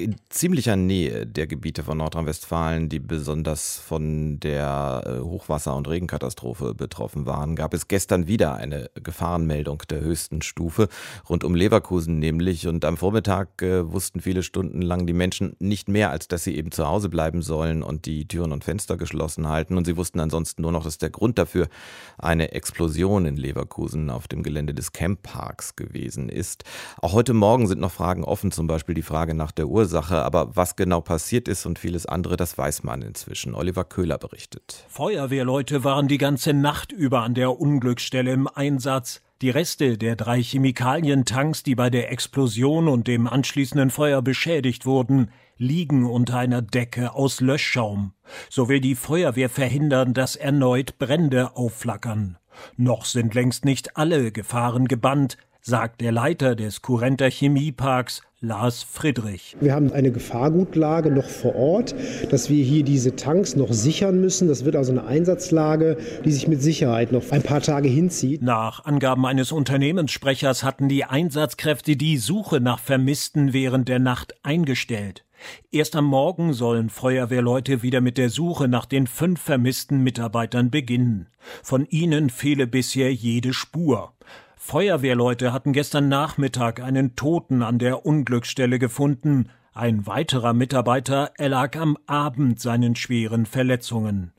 in ziemlicher Nähe der Gebiete von Nordrhein-Westfalen, die besonders von der äh, Hochwasser- und Regenkatastrophe betroffen waren, gab es gestern wieder eine Gefahrenmeldung der höchsten Stufe rund um Leverkusen nämlich. Und am Vormittag äh, wussten viele Stunden lang die Menschen nicht mehr, als dass sie eben zu Hause bleiben sollen und die Türen und Fenster geschlossen halten. Und sie wussten ansonsten nur noch, dass der Grund dafür eine Explosion in Leverkusen auf dem Gelände des Campparks gewesen ist. Auch heute Morgen sind noch Fragen offen, zum Beispiel die Frage nach der Ursache. Ursache, aber was genau passiert ist und vieles andere, das weiß man inzwischen. Oliver Köhler berichtet. Feuerwehrleute waren die ganze Nacht über an der Unglücksstelle im Einsatz. Die Reste der drei Chemikalientanks, die bei der Explosion und dem anschließenden Feuer beschädigt wurden, liegen unter einer Decke aus Löschschaum. So will die Feuerwehr verhindern, dass erneut Brände aufflackern. Noch sind längst nicht alle Gefahren gebannt, sagt der Leiter des Kurrenter Chemieparks Lars Friedrich. Wir haben eine Gefahrgutlage noch vor Ort, dass wir hier diese Tanks noch sichern müssen. Das wird also eine Einsatzlage, die sich mit Sicherheit noch ein paar Tage hinzieht. Nach Angaben eines Unternehmenssprechers hatten die Einsatzkräfte die Suche nach Vermissten während der Nacht eingestellt. Erst am Morgen sollen Feuerwehrleute wieder mit der Suche nach den fünf vermissten Mitarbeitern beginnen. Von ihnen fehle bisher jede Spur. Feuerwehrleute hatten gestern Nachmittag einen Toten an der Unglücksstelle gefunden. Ein weiterer Mitarbeiter erlag am Abend seinen schweren Verletzungen.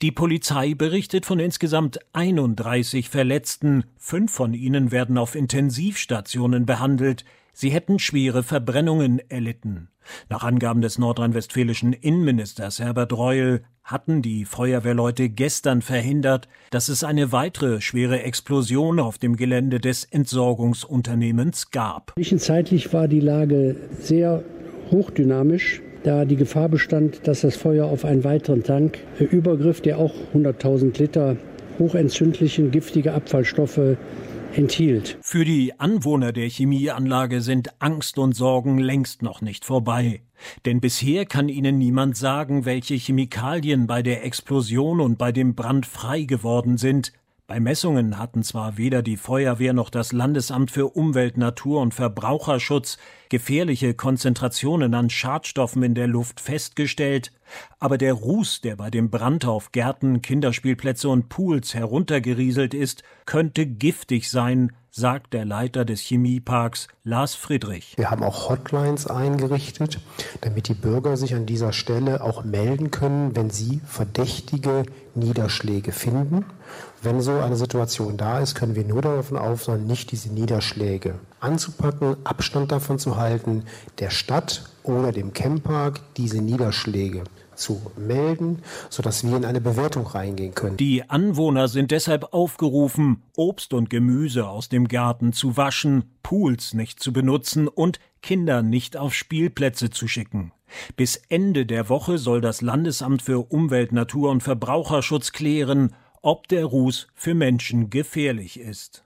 Die Polizei berichtet von insgesamt 31 Verletzten. Fünf von ihnen werden auf Intensivstationen behandelt. Sie hätten schwere Verbrennungen erlitten. Nach Angaben des nordrhein-westfälischen Innenministers Herbert Reul hatten die Feuerwehrleute gestern verhindert, dass es eine weitere schwere Explosion auf dem Gelände des Entsorgungsunternehmens gab. Zwischenzeitlich war die Lage sehr hochdynamisch da die Gefahr bestand, dass das Feuer auf einen weiteren Tank übergriff, der auch 100.000 Liter hochentzündlichen, giftige Abfallstoffe enthielt. Für die Anwohner der Chemieanlage sind Angst und Sorgen längst noch nicht vorbei. Denn bisher kann ihnen niemand sagen, welche Chemikalien bei der Explosion und bei dem Brand frei geworden sind. Bei Messungen hatten zwar weder die Feuerwehr noch das Landesamt für Umwelt, Natur und Verbraucherschutz gefährliche Konzentrationen an Schadstoffen in der Luft festgestellt, aber der Ruß, der bei dem Brand auf Gärten, Kinderspielplätze und Pools heruntergerieselt ist, könnte giftig sein, sagt der Leiter des Chemieparks Lars Friedrich. Wir haben auch Hotlines eingerichtet, damit die Bürger sich an dieser Stelle auch melden können, wenn sie verdächtige Niederschläge finden. Wenn so eine Situation da ist, können wir nur davon auffordern, nicht diese Niederschläge anzupacken, Abstand davon zu halten, der Stadt oder dem Camppark diese Niederschläge zu melden, sodass wir in eine Bewertung reingehen können. Die Anwohner sind deshalb aufgerufen, Obst und Gemüse aus dem Garten zu waschen, Pools nicht zu benutzen und Kinder nicht auf Spielplätze zu schicken. Bis Ende der Woche soll das Landesamt für Umwelt, Natur und Verbraucherschutz klären, ob der Ruß für Menschen gefährlich ist.